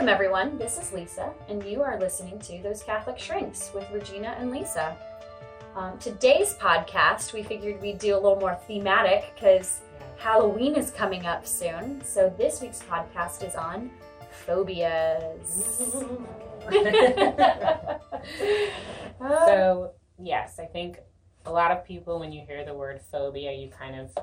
Welcome, everyone. This is Lisa, and you are listening to Those Catholic Shrinks with Regina and Lisa. Um, today's podcast, we figured we'd do a little more thematic because Halloween is coming up soon. So this week's podcast is on phobias. so, yes, I think a lot of people, when you hear the word phobia, you kind of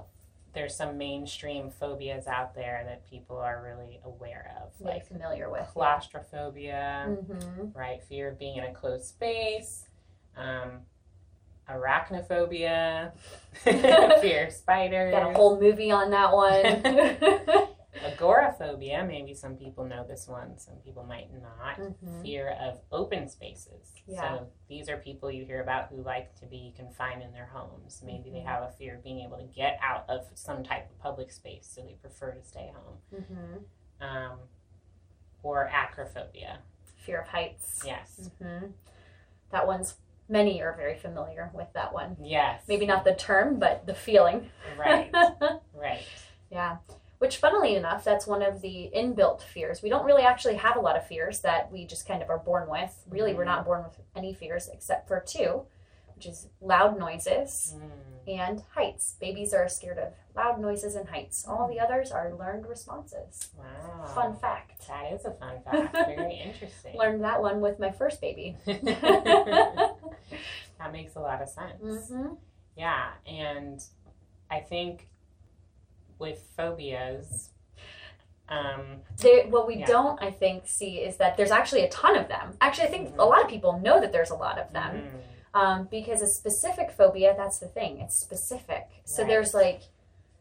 there's some mainstream phobias out there that people are really aware of, like familiar with claustrophobia, mm-hmm. right? Fear of being in a closed space, um, arachnophobia, fear of spiders. Got a whole movie on that one. Agoraphobia, maybe some people know this one, some people might not. Mm-hmm. Fear of open spaces. Yeah. So these are people you hear about who like to be confined in their homes. Maybe mm-hmm. they have a fear of being able to get out of some type of public space, so they prefer to stay home. Mm-hmm. Um, or acrophobia. Fear of heights. Yes. Mm-hmm. That one's many are very familiar with that one. Yes. Maybe not the term, but the feeling. Right. right. Yeah which funnily enough that's one of the inbuilt fears. We don't really actually have a lot of fears that we just kind of are born with. Really mm. we're not born with any fears except for two which is loud noises mm. and heights. Babies are scared of loud noises and heights. All the others are learned responses. Wow. Fun fact. That is a fun fact. Very interesting. Learned that one with my first baby. That makes a lot of sense. Mm-hmm. yeah and i think with phobias. Um, there, what we yeah. don't, I think, see is that there's actually a ton of them. Actually, I think mm-hmm. a lot of people know that there's a lot of them mm-hmm. um, because a specific phobia, that's the thing, it's specific. So right. there's like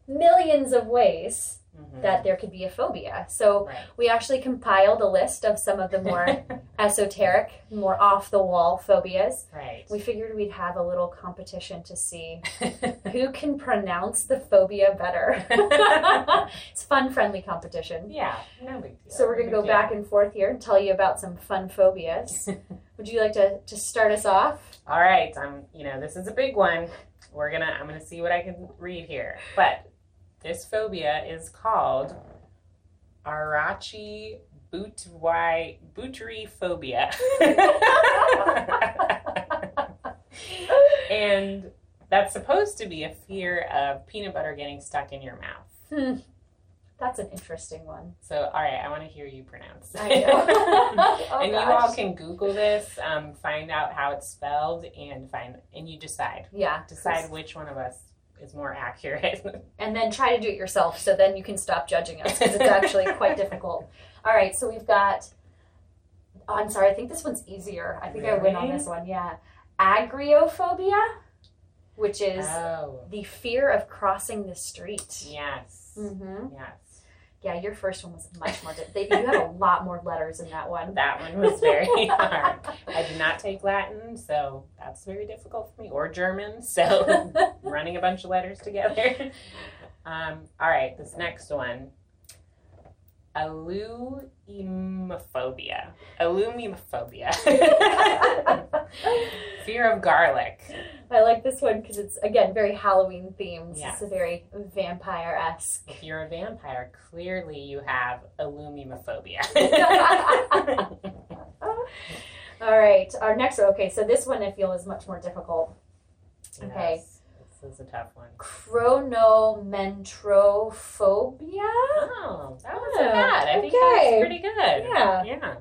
millions of ways mm-hmm. that there could be a phobia. So right. we actually compiled a list of some of the more esoteric, more off the wall phobias. Right. We figured we'd have a little competition to see who can pronounce the phobia better. it's fun, friendly competition. Yeah, no big deal. So we're going to go deal. back and forth here and tell you about some fun phobias. Would you like to just start us off? All right. I'm. you know, this is a big one. We're gonna. I'm gonna see what I can read here, but this phobia is called Arachi butry phobia. and that's supposed to be a fear of peanut butter getting stuck in your mouth. Hmm. That's an interesting one. So, all right, I want to hear you pronounce. I know. oh, and gosh. you all can Google this, um, find out how it's spelled, and find and you decide. Yeah. Decide which one of us is more accurate. and then try to do it yourself so then you can stop judging us because it's actually quite difficult. All right, so we've got. Oh, I'm sorry, I think this one's easier. I think really? I win on this one. Yeah. Agriophobia, which is oh. the fear of crossing the street. Yes. Mm-hmm. Yes. Yeah, your first one was much more. Di- you had a lot more letters in that one. That one was very hard. I did not take Latin, so that's very difficult for me, or German. So running a bunch of letters together. Um, all right, this next one. Alumimophobia. Alumimophobia. Fear of garlic. I like this one because it's again very Halloween themed. Yes. It's a very vampire esque. If you're a vampire, clearly you have alumimophobia. All right, our next one. Okay, so this one I feel is much more difficult. Okay. Yes. This is a tough one. Chronomentrophobia. Oh, that wasn't yeah. bad. I okay. think that's pretty good. Yeah. Yeah.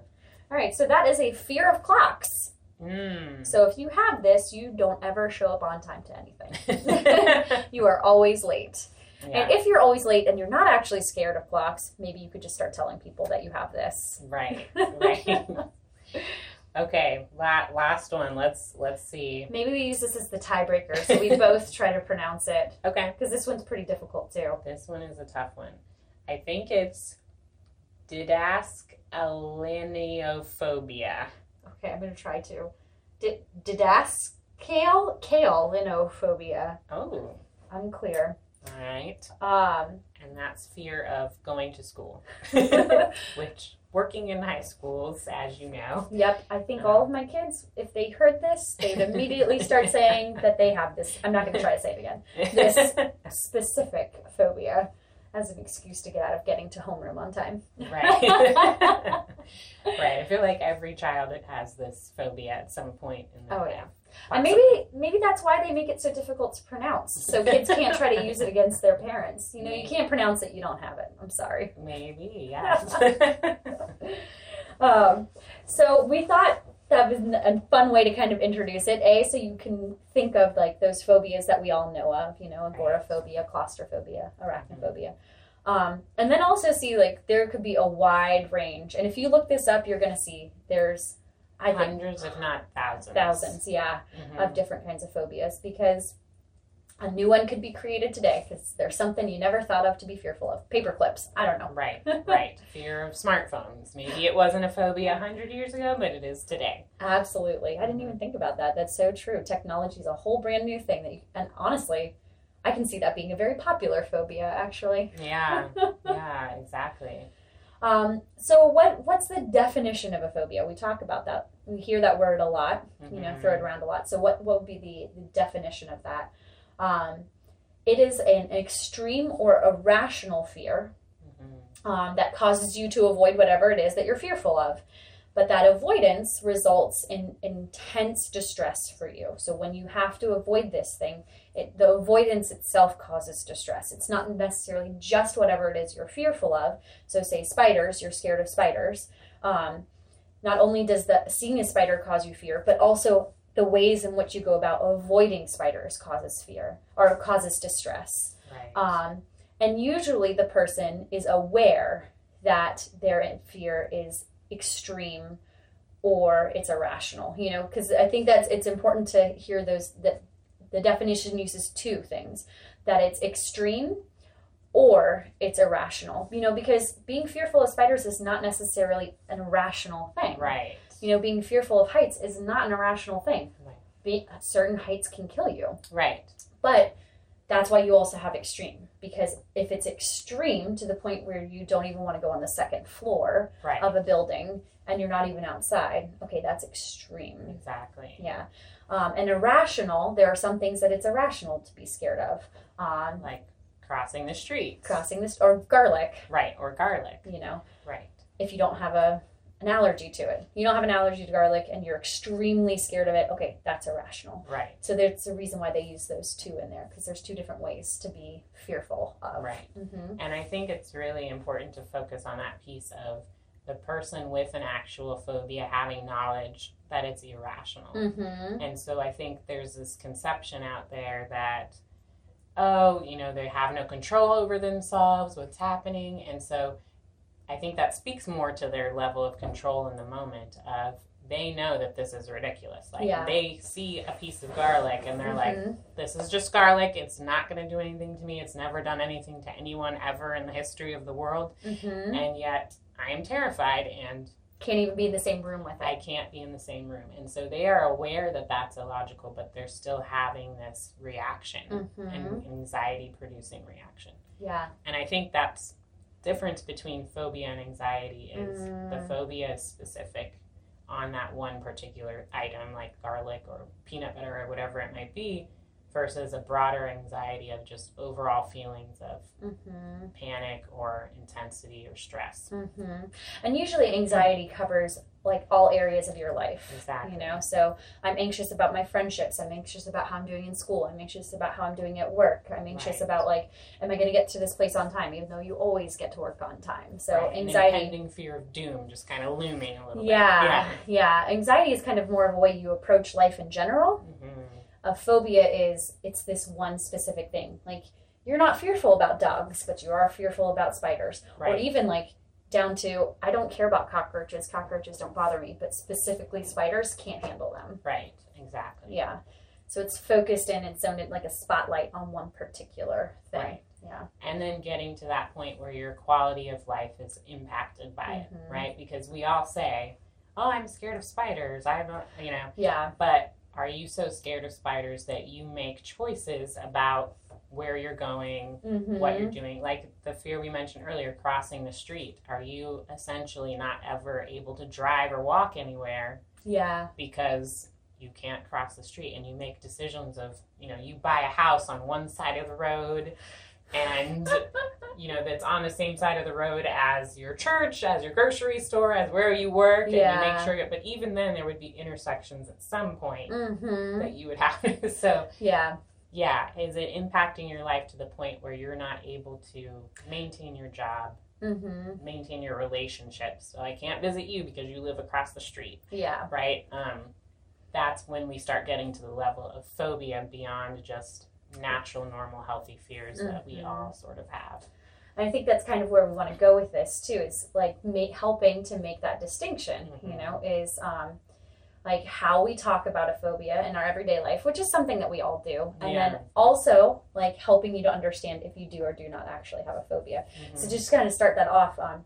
All right, so that is a fear of clocks. Mm. So if you have this, you don't ever show up on time to anything. you are always late. Yeah. And if you're always late and you're not actually scared of clocks, maybe you could just start telling people that you have this. Right. Right. Okay, la- last one. Let's let's see. Maybe we use this as the tiebreaker, so we both try to pronounce it. Okay. Because this one's pretty difficult too. This one is a tough one. I think it's didask aliniophobia. Okay, I'm going to try to. D- didascale kaolinophobia. Oh. Unclear. All right. Um, and that's fear of going to school, which working in high schools, as you know. Yep, I think uh-huh. all of my kids, if they heard this, they'd immediately start saying that they have this. I'm not going to try to say it again. This specific phobia. Has an excuse to get out of getting to homeroom on time. Right. right. I feel like every child has this phobia at some point in their oh, life. yeah. And maybe maybe that's why they make it so difficult to pronounce. So kids can't try to use it against their parents. You know, you can't pronounce it, you don't have it. I'm sorry. Maybe, yeah. um, so we thought that was a fun way to kind of introduce it. A, so you can think of like those phobias that we all know of, you know, agoraphobia, claustrophobia, arachnophobia. Um, and then also see like there could be a wide range. And if you look this up, you're going to see there's I think hundreds, if not thousands. Thousands, yeah, mm-hmm. of different kinds of phobias because a new one could be created today because there's something you never thought of to be fearful of. Paper clips. I don't know. Right, right. Fear of smartphones. Maybe it wasn't a phobia 100 years ago, but it is today. Absolutely. I didn't even think about that. That's so true. Technology is a whole brand new thing that you, and honestly, I can see that being a very popular phobia actually. Yeah. yeah, exactly. Um, so what what's the definition of a phobia? We talk about that. We hear that word a lot, you know, throw it mm-hmm. around a lot. So what what would be the, the definition of that? Um, it is an extreme or irrational fear mm-hmm. um, that causes you to avoid whatever it is that you're fearful of. But that avoidance results in intense distress for you. So when you have to avoid this thing, it, the avoidance itself causes distress. It's not necessarily just whatever it is you're fearful of. So, say spiders, you're scared of spiders. Um, not only does the seeing a spider cause you fear, but also the ways in which you go about avoiding spiders causes fear or causes distress. Right. Um, and usually the person is aware that their fear is extreme or it's irrational you know because i think that's it's important to hear those that the definition uses two things that it's extreme or it's irrational you know because being fearful of spiders is not necessarily an irrational thing right you know, being fearful of heights is not an irrational thing. Right. Be, certain heights can kill you. Right. But that's why you also have extreme because if it's extreme to the point where you don't even want to go on the second floor right. of a building and you're not even outside, okay, that's extreme. Exactly. Yeah. Um, and irrational, there are some things that it's irrational to be scared of. Um, like crossing the street. Crossing this, or garlic. Right, or garlic. You know. Right. If you don't have a an allergy to it. You don't have an allergy to garlic and you're extremely scared of it. Okay, that's irrational. Right. So there's a reason why they use those two in there because there's two different ways to be fearful of. Right. Mm-hmm. And I think it's really important to focus on that piece of the person with an actual phobia having knowledge that it's irrational. Mm-hmm. And so I think there's this conception out there that, oh, you know, they have no control over themselves, what's happening. And so I think that speaks more to their level of control in the moment of they know that this is ridiculous. Like yeah. they see a piece of garlic and they're mm-hmm. like, "This is just garlic. It's not going to do anything to me. It's never done anything to anyone ever in the history of the world." Mm-hmm. And yet, I am terrified and can't even be in the same room with it. I can't be in the same room, and so they are aware that that's illogical, but they're still having this reaction, mm-hmm. an anxiety-producing reaction. Yeah, and I think that's difference between phobia and anxiety is mm. the phobia is specific on that one particular item like garlic or peanut butter or whatever it might be versus a broader anxiety of just overall feelings of mm-hmm. panic or intensity or stress. Mm-hmm. And usually, anxiety covers like all areas of your life. Exactly. You know, so I'm anxious about my friendships. I'm anxious about how I'm doing in school. I'm anxious about how I'm doing at work. I'm anxious right. about like, am I going to get to this place on time? Even though you always get to work on time. So right. anxiety, impending fear of doom, just kind of looming a little yeah, bit. Yeah, yeah. Anxiety is kind of more of a way you approach life in general. Mm-hmm a phobia is it's this one specific thing. Like you're not fearful about dogs, but you are fearful about spiders. Right. Or even like down to I don't care about cockroaches. Cockroaches don't bother me, but specifically spiders can't handle them. Right. Exactly. Yeah. So it's focused in and zoned in like a spotlight on one particular thing. Right. Yeah. And then getting to that point where your quality of life is impacted by mm-hmm. it, right? Because we all say, "Oh, I'm scared of spiders." I'm, you know. Yeah. But are you so scared of spiders that you make choices about where you're going, mm-hmm. what you're doing? Like the fear we mentioned earlier, crossing the street. Are you essentially not ever able to drive or walk anywhere? Yeah. Because you can't cross the street and you make decisions of, you know, you buy a house on one side of the road and you know, that's on the same side of the road as your church, as your grocery store, as where you work, yeah. and you make sure. But even then, there would be intersections at some point mm-hmm. that you would have. So yeah, yeah, is it impacting your life to the point where you're not able to maintain your job? Mm-hmm. maintain your relationships. So I can't visit you because you live across the street. Yeah. Right. Um, that's when we start getting to the level of phobia beyond just natural, normal, healthy fears mm-hmm. that we mm-hmm. all sort of have. And I think that's kind of where we want to go with this too. Is like make, helping to make that distinction. Mm-hmm. You know, is um, like how we talk about a phobia in our everyday life, which is something that we all do, and yeah. then also like helping you to understand if you do or do not actually have a phobia. Mm-hmm. So just kind of start that off. Um,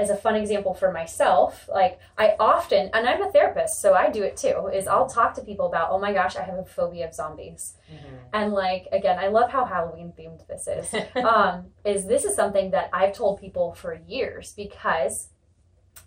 as a fun example for myself, like I often, and I'm a therapist, so I do it too, is I'll talk to people about, oh my gosh, I have a phobia of zombies. Mm-hmm. And like, again, I love how Halloween themed this is. um, is this is something that I've told people for years because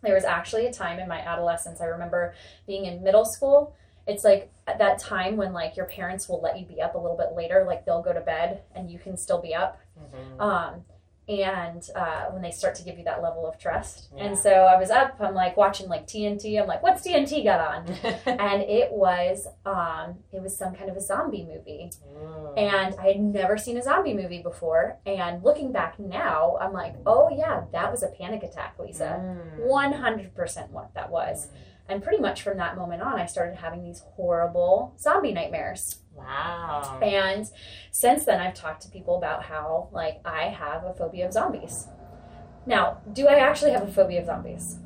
there was actually a time in my adolescence, I remember being in middle school. It's like at that time when like your parents will let you be up a little bit later, like they'll go to bed and you can still be up. Mm-hmm. Um, and uh, when they start to give you that level of trust. Yeah. And so I was up, I'm like watching like TNT. I'm like, what's TNT got on? and it was um, it was some kind of a zombie movie, mm. and I had never seen a zombie movie before. And looking back now, I'm like, oh yeah, that was a panic attack, Lisa. One hundred percent what that was. Mm. And pretty much from that moment on, I started having these horrible zombie nightmares. Wow. And since then, I've talked to people about how, like, I have a phobia of zombies. Now, do I actually have a phobia of zombies?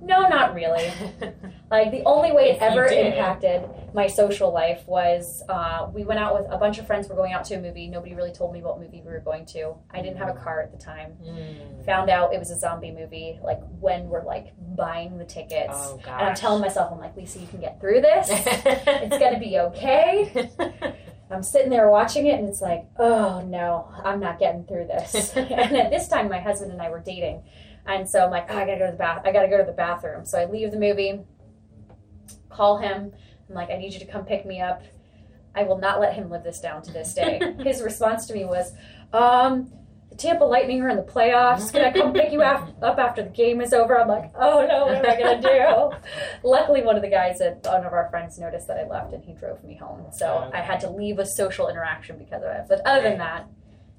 No, not really. like the only way it ever impacted my social life was uh, we went out with a bunch of friends. We're going out to a movie. Nobody really told me what movie we were going to. I didn't have a car at the time. Mm. Found out it was a zombie movie. Like when we're like buying the tickets, oh, and I'm telling myself, I'm like, Lisa, you can get through this. it's gonna be okay. I'm sitting there watching it, and it's like, oh no, I'm not getting through this. and at this time, my husband and I were dating. And so I'm like, oh, I gotta go to the bath. I gotta go to the bathroom. So I leave the movie, call him. I'm like, I need you to come pick me up. I will not let him live this down to this day. His response to me was, um, the Tampa Lightning are in the playoffs. Can I come pick you up after the game is over? I'm like, oh no, what am I gonna do? Luckily, one of the guys at one of our friends noticed that I left, and he drove me home. So okay. I had to leave a social interaction because of it. But other than that,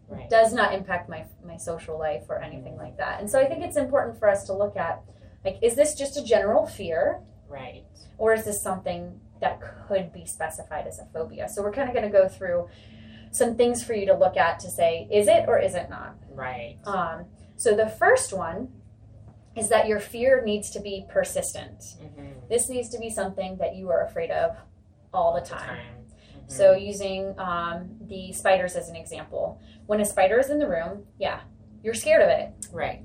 right. does not impact my my social life or anything mm-hmm. like that. And so I think it's important for us to look at like is this just a general fear? Right. Or is this something that could be specified as a phobia? So we're kind of going to go through some things for you to look at to say is it or is it not? Right. Um so the first one is that your fear needs to be persistent. Mm-hmm. This needs to be something that you are afraid of all the time. All the time. So mm-hmm. using um, the spiders as an example, when a spider is in the room, yeah, you're scared of it. Right.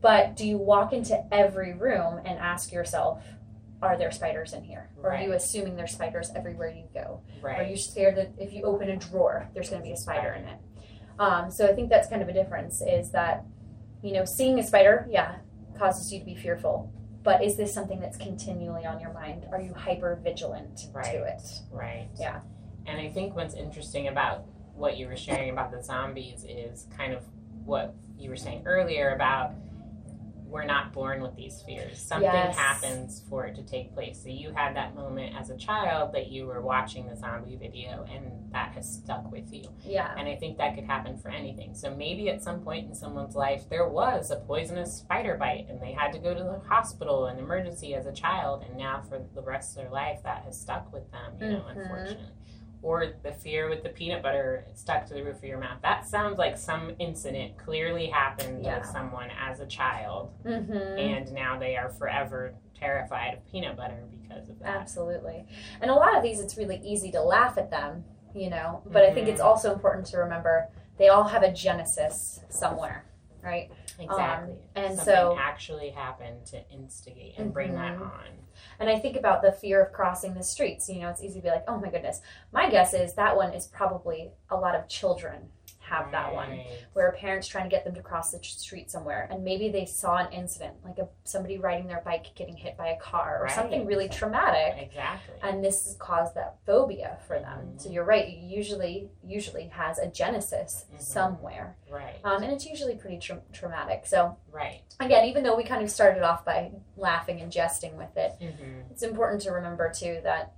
But do you walk into every room and ask yourself, are there spiders in here? Or right. are you assuming there's spiders everywhere you go? Right. Are you scared that if you open a drawer, there's going to be a spider in it? Um, so I think that's kind of a difference is that, you know, seeing a spider, yeah, causes you to be fearful but is this something that's continually on your mind? Are you hyper vigilant right. to it? Right. Yeah. And I think what's interesting about what you were sharing about the zombies is kind of what you were saying earlier about we're not born with these fears. Something yes. happens for it to take place. So you had that moment as a child that you were watching the zombie video and that has stuck with you. Yeah. And I think that could happen for anything. So maybe at some point in someone's life there was a poisonous spider bite and they had to go to the hospital and emergency as a child and now for the rest of their life that has stuck with them, you know, mm-hmm. unfortunately or the fear with the peanut butter stuck to the roof of your mouth. That sounds like some incident clearly happened yeah. to someone as a child, mm-hmm. and now they are forever terrified of peanut butter because of that. Absolutely. And a lot of these, it's really easy to laugh at them, you know, but mm-hmm. I think it's mm-hmm. also important to remember they all have a genesis somewhere, right? Exactly. Um, and Something so actually happened to instigate and mm-hmm. bring that mm-hmm. on. And I think about the fear of crossing the streets. You know, it's easy to be like, oh my goodness. My guess is that one is probably a lot of children have that one where a parent's trying to get them to cross the street somewhere and maybe they saw an incident like a, somebody riding their bike getting hit by a car or right. something really traumatic exactly and this has caused that phobia for them mm-hmm. so you're right it usually usually has a genesis mm-hmm. somewhere right um, and it's usually pretty tra- traumatic so right again even though we kind of started off by laughing and jesting with it mm-hmm. it's important to remember too that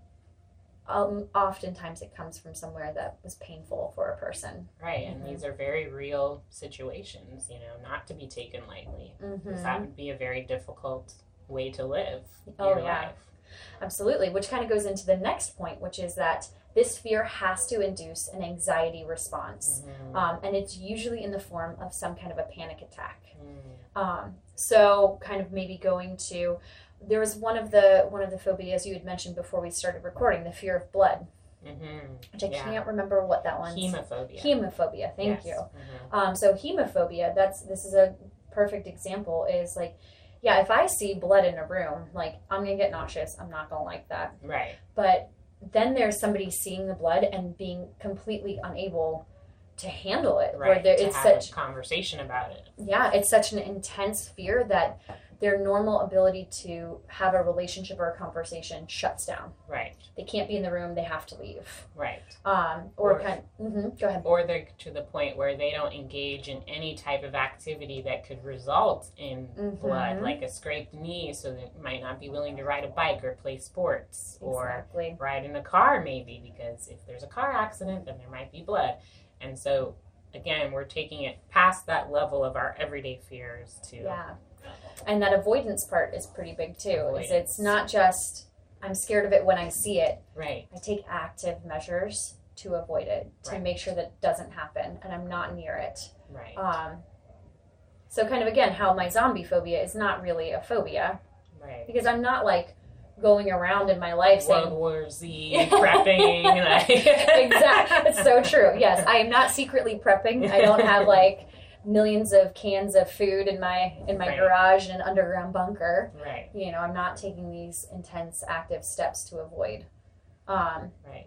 um, oftentimes it comes from somewhere that was painful for a person. Right, and mm-hmm. these are very real situations, you know, not to be taken lightly. Mm-hmm. That would be a very difficult way to live oh, yeah. Life. Absolutely, which kind of goes into the next point, which is that this fear has to induce an anxiety response. Mm-hmm. Um, and it's usually in the form of some kind of a panic attack. Mm. Um, so, kind of maybe going to there was one of the one of the phobias you had mentioned before we started recording, the fear of blood. Mm-hmm. Which I yeah. can't remember what that one. Hemophobia. Hemophobia. Thank yes. you. Mm-hmm. Um, so hemophobia. That's this is a perfect example. Is like, yeah, if I see blood in a room, like I'm gonna get nauseous. I'm not gonna like that. Right. But then there's somebody seeing the blood and being completely unable to handle it. Right. Where there, to it's such conversation about it. Yeah, it's such an intense fear that their normal ability to have a relationship or a conversation shuts down. Right. They can't be in the room. They have to leave. Right. Um, or, or kind. Of, mm-hmm, go ahead. Or they're to the point where they don't engage in any type of activity that could result in mm-hmm. blood, like a scraped knee, so they might not be willing to ride a bike or play sports exactly. or ride in a car, maybe because if there's a car accident, then there might be blood, and so again, we're taking it past that level of our everyday fears to yeah and that avoidance part is pretty big too. Avoidance. Is it's not just I'm scared of it when I see it. Right. I take active measures to avoid it to right. make sure that it doesn't happen and I'm not near it. Right. Um, so kind of again how my zombie phobia is not really a phobia. Right. Because I'm not like going around in my life World saying War Z prepping. exactly. It's so true. Yes, I am not secretly prepping. I don't have like millions of cans of food in my in my right. garage in an underground bunker. Right. You know, I'm not taking these intense active steps to avoid. Um, right.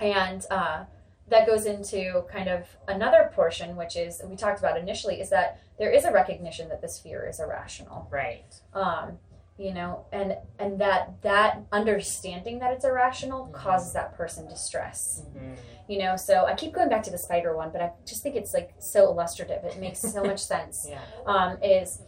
And uh, that goes into kind of another portion, which is we talked about initially, is that there is a recognition that this fear is irrational. Right. Um, you know and and that that understanding that it's irrational mm-hmm. causes that person distress. Mm-hmm. you know so i keep going back to the spider one but i just think it's like so illustrative. It makes so much sense. Yeah. um, is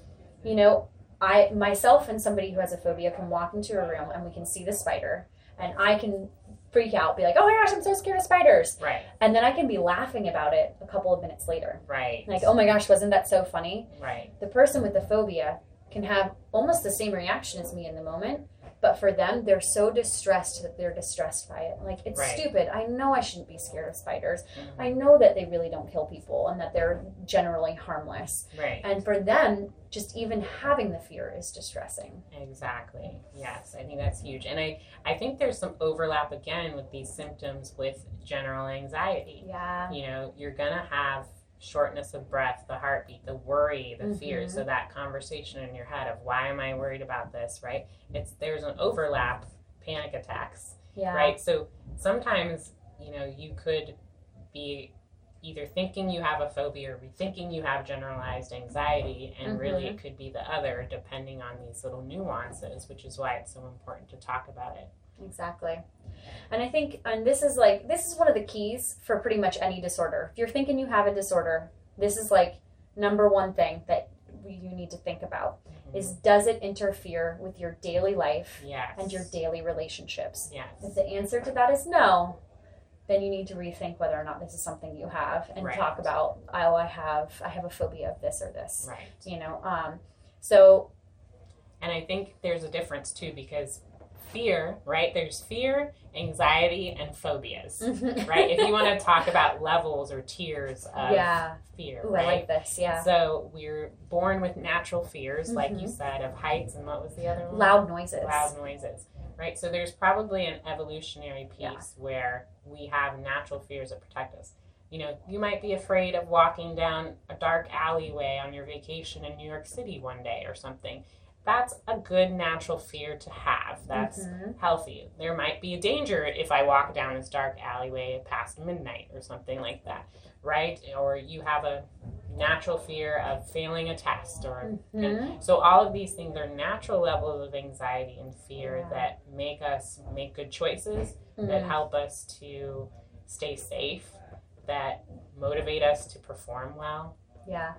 you know i myself and somebody who has a phobia can walk into a room and we can see the spider and i can freak out be like oh my gosh i'm so scared of spiders. Right. And then i can be laughing about it a couple of minutes later. Right. Like oh my gosh wasn't that so funny? Right. The person with the phobia can have almost the same reaction as me in the moment but for them they're so distressed that they're distressed by it. Like it's right. stupid. I know i shouldn't be scared of spiders. Mm-hmm. i know that they really don't kill people and that they're generally harmless. Right. And for them just even having the fear is distressing. Exactly. Yes i think that's huge. And i i think there's some overlap again with these symptoms with general anxiety. Yeah. You know you're gonna have shortness of breath, the heartbeat, the worry, the mm-hmm. fear. So that conversation in your head of why am I worried about this, right? It's there's an overlap, panic attacks. Yeah. Right. So sometimes, you know, you could be either thinking you have a phobia or be thinking you have generalized anxiety and mm-hmm. really it could be the other depending on these little nuances, which is why it's so important to talk about it. Exactly. And I think, and this is like, this is one of the keys for pretty much any disorder. If you're thinking you have a disorder, this is like number one thing that you need to think about mm-hmm. is does it interfere with your daily life yes. and your daily relationships? Yes. If the answer to that is no, then you need to rethink whether or not this is something you have and right. talk about, oh, I have, I have a phobia of this or this. Right. You know, um, so. And I think there's a difference too because fear, right? There's fear, anxiety, and phobias, mm-hmm. right? If you want to talk about levels or tiers of yeah. fear, Ooh, right? I like this, yeah. So we're born with natural fears, mm-hmm. like you mm-hmm. said, of heights, and what was the other one? Loud noises. Loud noises, right? So there's probably an evolutionary piece yeah. where we have natural fears that protect us. You know, you might be afraid of walking down a dark alleyway on your vacation in New York City one day or something that's a good natural fear to have. That's mm-hmm. healthy. There might be a danger if I walk down this dark alleyway past midnight or something like that. right? Or you have a natural fear of failing a test or mm-hmm. so all of these things are natural levels of anxiety and fear yeah. that make us make good choices mm-hmm. that help us to stay safe that motivate us to perform well yeah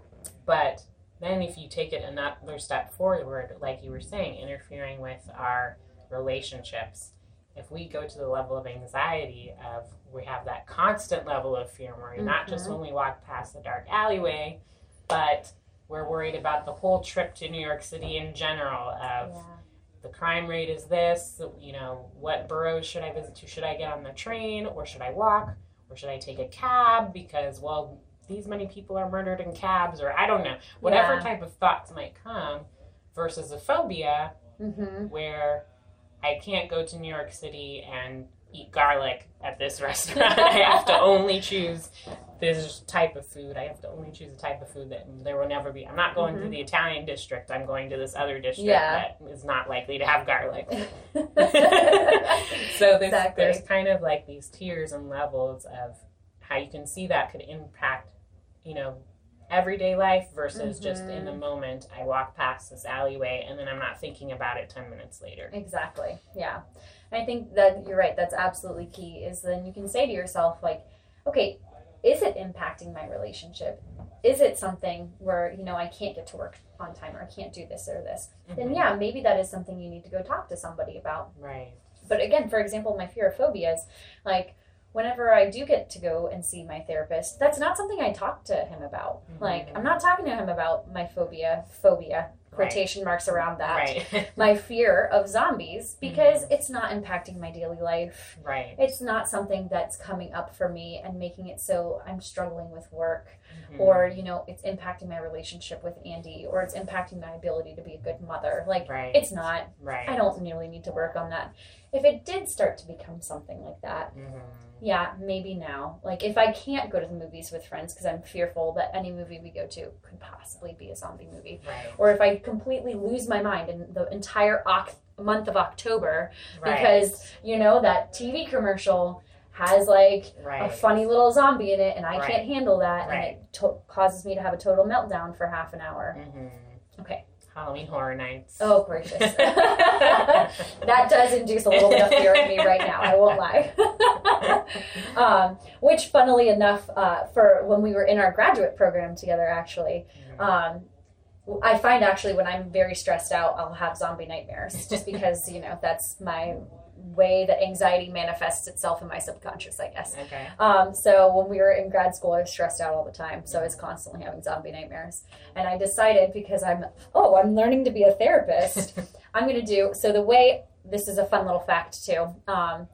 but then if you take it another step forward like you were saying interfering with our relationships if we go to the level of anxiety of we have that constant level of fear worry, mm-hmm. not just mm-hmm. when we walk past the dark alleyway, but we're worried about the whole trip to New York City in general of yeah. the crime rate is this, you know, what boroughs should I visit to? Should I get on the train or should I walk or should I take a cab because well these many people are murdered in cabs or I don't know. Whatever yeah. type of thoughts might come versus a phobia mm-hmm. where I can't go to New York City and eat garlic at this restaurant. I have to only choose this type of food. I have to only choose a type of food that there will never be. I'm not going mm-hmm. to the Italian district. I'm going to this other district yeah. that is not likely to have garlic. so there's, exactly. there's kind of like these tiers and levels of how you can see that could impact, you know, everyday life versus mm-hmm. just in the mm-hmm. moment I walk past this alleyway and then I'm not thinking about it 10 minutes later. Exactly. Yeah. I think that you're right. That's absolutely key. Is then you can say to yourself, like, okay, is it impacting my relationship? Is it something where, you know, I can't get to work on time or I can't do this or this? Mm-hmm. Then, yeah, maybe that is something you need to go talk to somebody about. Right. But again, for example, my fear of phobias, like, whenever I do get to go and see my therapist, that's not something I talk to him about. Mm-hmm. Like, I'm not talking to him about my phobia, phobia, quotation right. marks around that right. my fear of zombies because mm-hmm. it's not impacting my daily life right it's not something that's coming up for me and making it so i'm struggling with work mm-hmm. or you know it's impacting my relationship with andy or it's impacting my ability to be a good mother like right. it's not right i don't really need to work on that if it did start to become something like that mm-hmm yeah, maybe now. Like if I can't go to the movies with friends because I'm fearful that any movie we go to could possibly be a zombie movie, right. or if I completely lose my mind in the entire oc- month of October right. because you know that TV commercial has like right. a funny little zombie in it and I can't handle that and it to- causes me to have a total meltdown for half an hour. Mm-hmm. Okay. Halloween Horror Nights. Oh, gracious. that does induce a little bit of fear in me right now, I won't lie. um, which, funnily enough, uh, for when we were in our graduate program together, actually, mm-hmm. um, I find actually when I'm very stressed out, I'll have zombie nightmares just because, you know, that's my way that anxiety manifests itself in my subconscious, I guess. Okay. Um, so when we were in grad school, I was stressed out all the time. So I was constantly having zombie nightmares. And I decided because I'm, oh, I'm learning to be a therapist, I'm going to do, so the way, this is a fun little fact too. Um,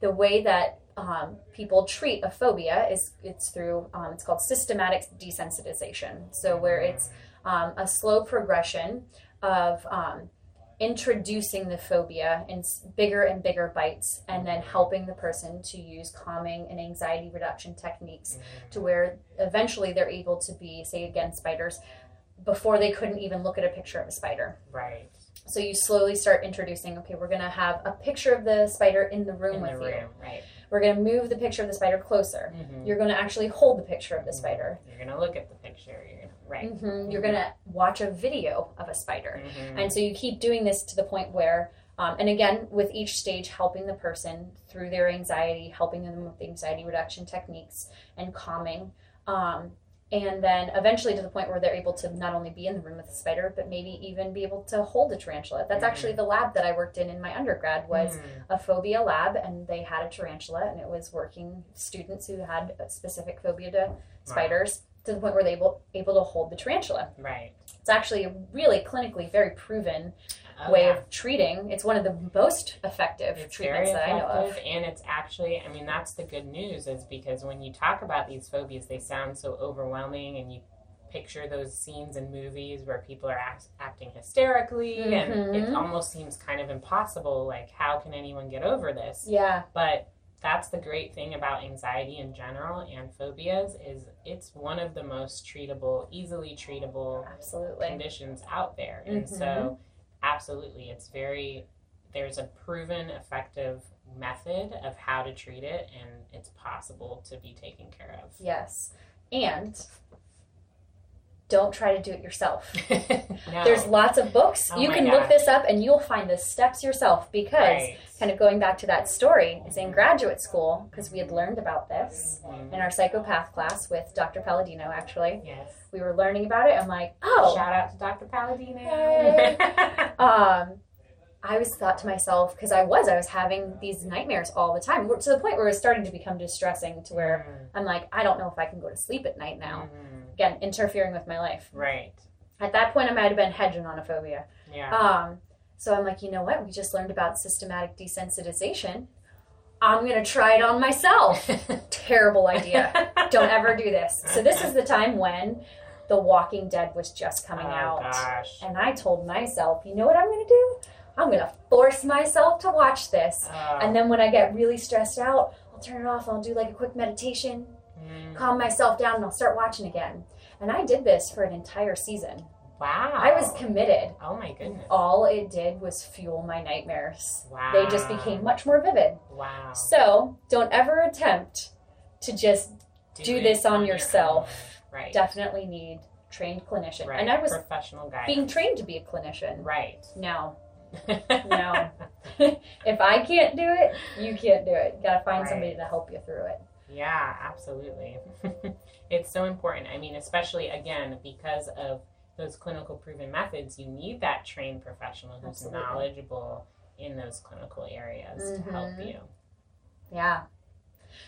the way that um, people treat a phobia is it's through, um, it's called systematic desensitization. So where it's um, a slow progression of, um, introducing the phobia in bigger and bigger bites and then helping the person to use calming and anxiety reduction techniques mm-hmm. to where eventually they're able to be say again spiders before they couldn't even look at a picture of a spider right so you slowly start introducing okay we're going to have a picture of the spider in the room in with the you room, right we're going to move the picture of the spider closer. Mm-hmm. You're going to actually hold the picture of the mm-hmm. spider. You're going to look at the picture. You're gonna, right. Mm-hmm. You're going to watch a video of a spider. Mm-hmm. And so you keep doing this to the point where, um, and again, with each stage, helping the person through their anxiety, helping them with the anxiety reduction techniques and calming. Um, and then eventually to the point where they're able to not only be in the room with the spider but maybe even be able to hold a tarantula that's mm. actually the lab that i worked in in my undergrad was mm. a phobia lab and they had a tarantula and it was working students who had a specific phobia to spiders wow. To the point where they able able to hold the tarantula right it's actually a really clinically very proven oh, way yeah. of treating. It's one of the most effective it's treatments that I know of. And it's actually, I mean, that's the good news is because when you talk about these phobias, they sound so overwhelming and you picture those scenes in movies where people are act- acting hysterically mm-hmm. and it almost seems kind of impossible like how can anyone get over this yeah but that's the great thing about anxiety in general and phobias is it's one of the most treatable easily treatable absolutely. conditions out there. And mm-hmm. so absolutely it's very there's a proven effective method of how to treat it and it's possible to be taken care of. Yes. And don't try to do it yourself. no. There's lots of books. Oh you can gosh. look this up and you'll find the steps yourself because Right. kind of going back to that story is in graduate school because we had learned about this Mhm. in our psychopath class with Dr. Palladino actually. Yes. We were learning about it. I'm like, oh, Shout out to Dr. Palladino. Hey. um, I was thought to myself because I was I was having these nightmares all the time to the point where it was starting to become distressing to where I'm like I don't know if I can go to sleep at night now. Mhm. Again, interfering with my life. Right. At that point, I might have been hedging on a phobia. Yeah. Um, so I'm like, you know what? We just learned about systematic desensitization. I'm gonna try it on myself. Terrible idea. Don't ever do this. So this is the time when The Walking Dead was just coming oh, out. gosh. And I told myself, you know what I'm going to do? I'm going to force myself to watch this. Oh. And then when I get really stressed out, I'll turn it off. I'll do like a quick meditation, Mm. calm myself down, and I'll start watching again. And I did this for an entire season. Wow. I was committed. Oh my goodness. All it did was fuel my nightmares. Wow. They just became much more vivid. Wow. So don't ever attempt to just do it this on your yourself. own. Right. definitely need trained clinician. Right. And I was professional guy. being trained to be a clinician. right. No, No. if I can't do it, you can't do it. You gotta find Right. somebody to help you through it. Yeah, absolutely. it's so important. I mean, especially again, because of those clinical proven methods, you need that trained professional who's Absolutely. knowledgeable in those clinical areas to help Mhm. you. Yeah.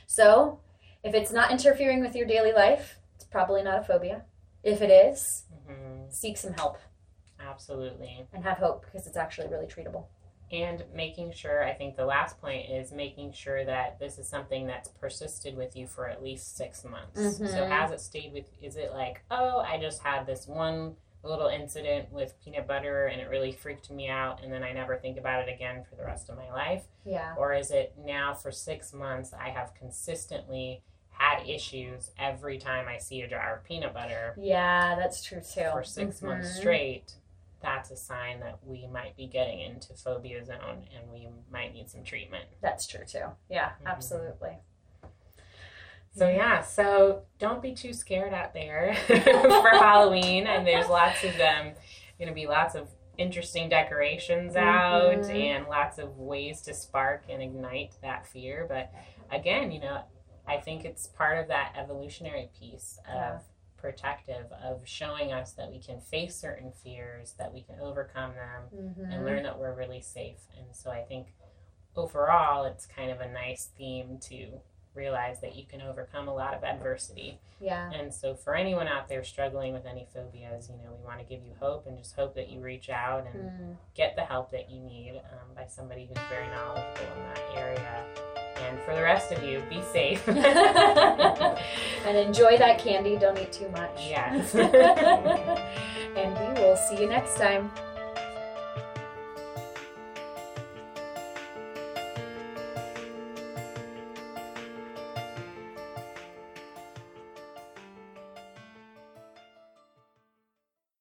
So, if it's not interfering with your daily life, it's probably not a phobia. If it is, hmm seek some help Absolutely. and have hope because it's actually really treatable. And making sure, I think the last point is making sure that this is something that's persisted with you for at least six months. Mhm. So, has it stayed with, is it like, oh, I just had this one little incident with peanut butter and it really freaked me out and then I never think about it again for the rest of my life? Yeah. Or is it now for six months I have consistently had issues every time I see a jar of peanut butter Yeah, that's true too. for 6 months Mhm. straight? That's a sign that we might be getting into phobia zone and we might need some treatment. That's true too. Yeah, Mhm. absolutely. So yeah, so don't be too scared out there for Halloween, and there's lots of um, going to be lots of interesting decorations out Mhm. and lots of ways to spark and ignite that fear. But again, you know, I think it's part of that evolutionary piece of Yeah. Protective of showing us that we can face certain fears, that we can overcome them, Mm-hmm. and learn that we're really safe. And so I think overall, it's kind of a nice theme to realize that you can overcome a lot of adversity. Yeah. And so for anyone out there struggling with any phobias, you know, we want to give you hope and just hope that you reach out and Mm. get the help that you need um, by somebody who's very knowledgeable in that area. And for the rest of you, be safe. and enjoy that candy. Don't eat too much. yes. and we will see you next time.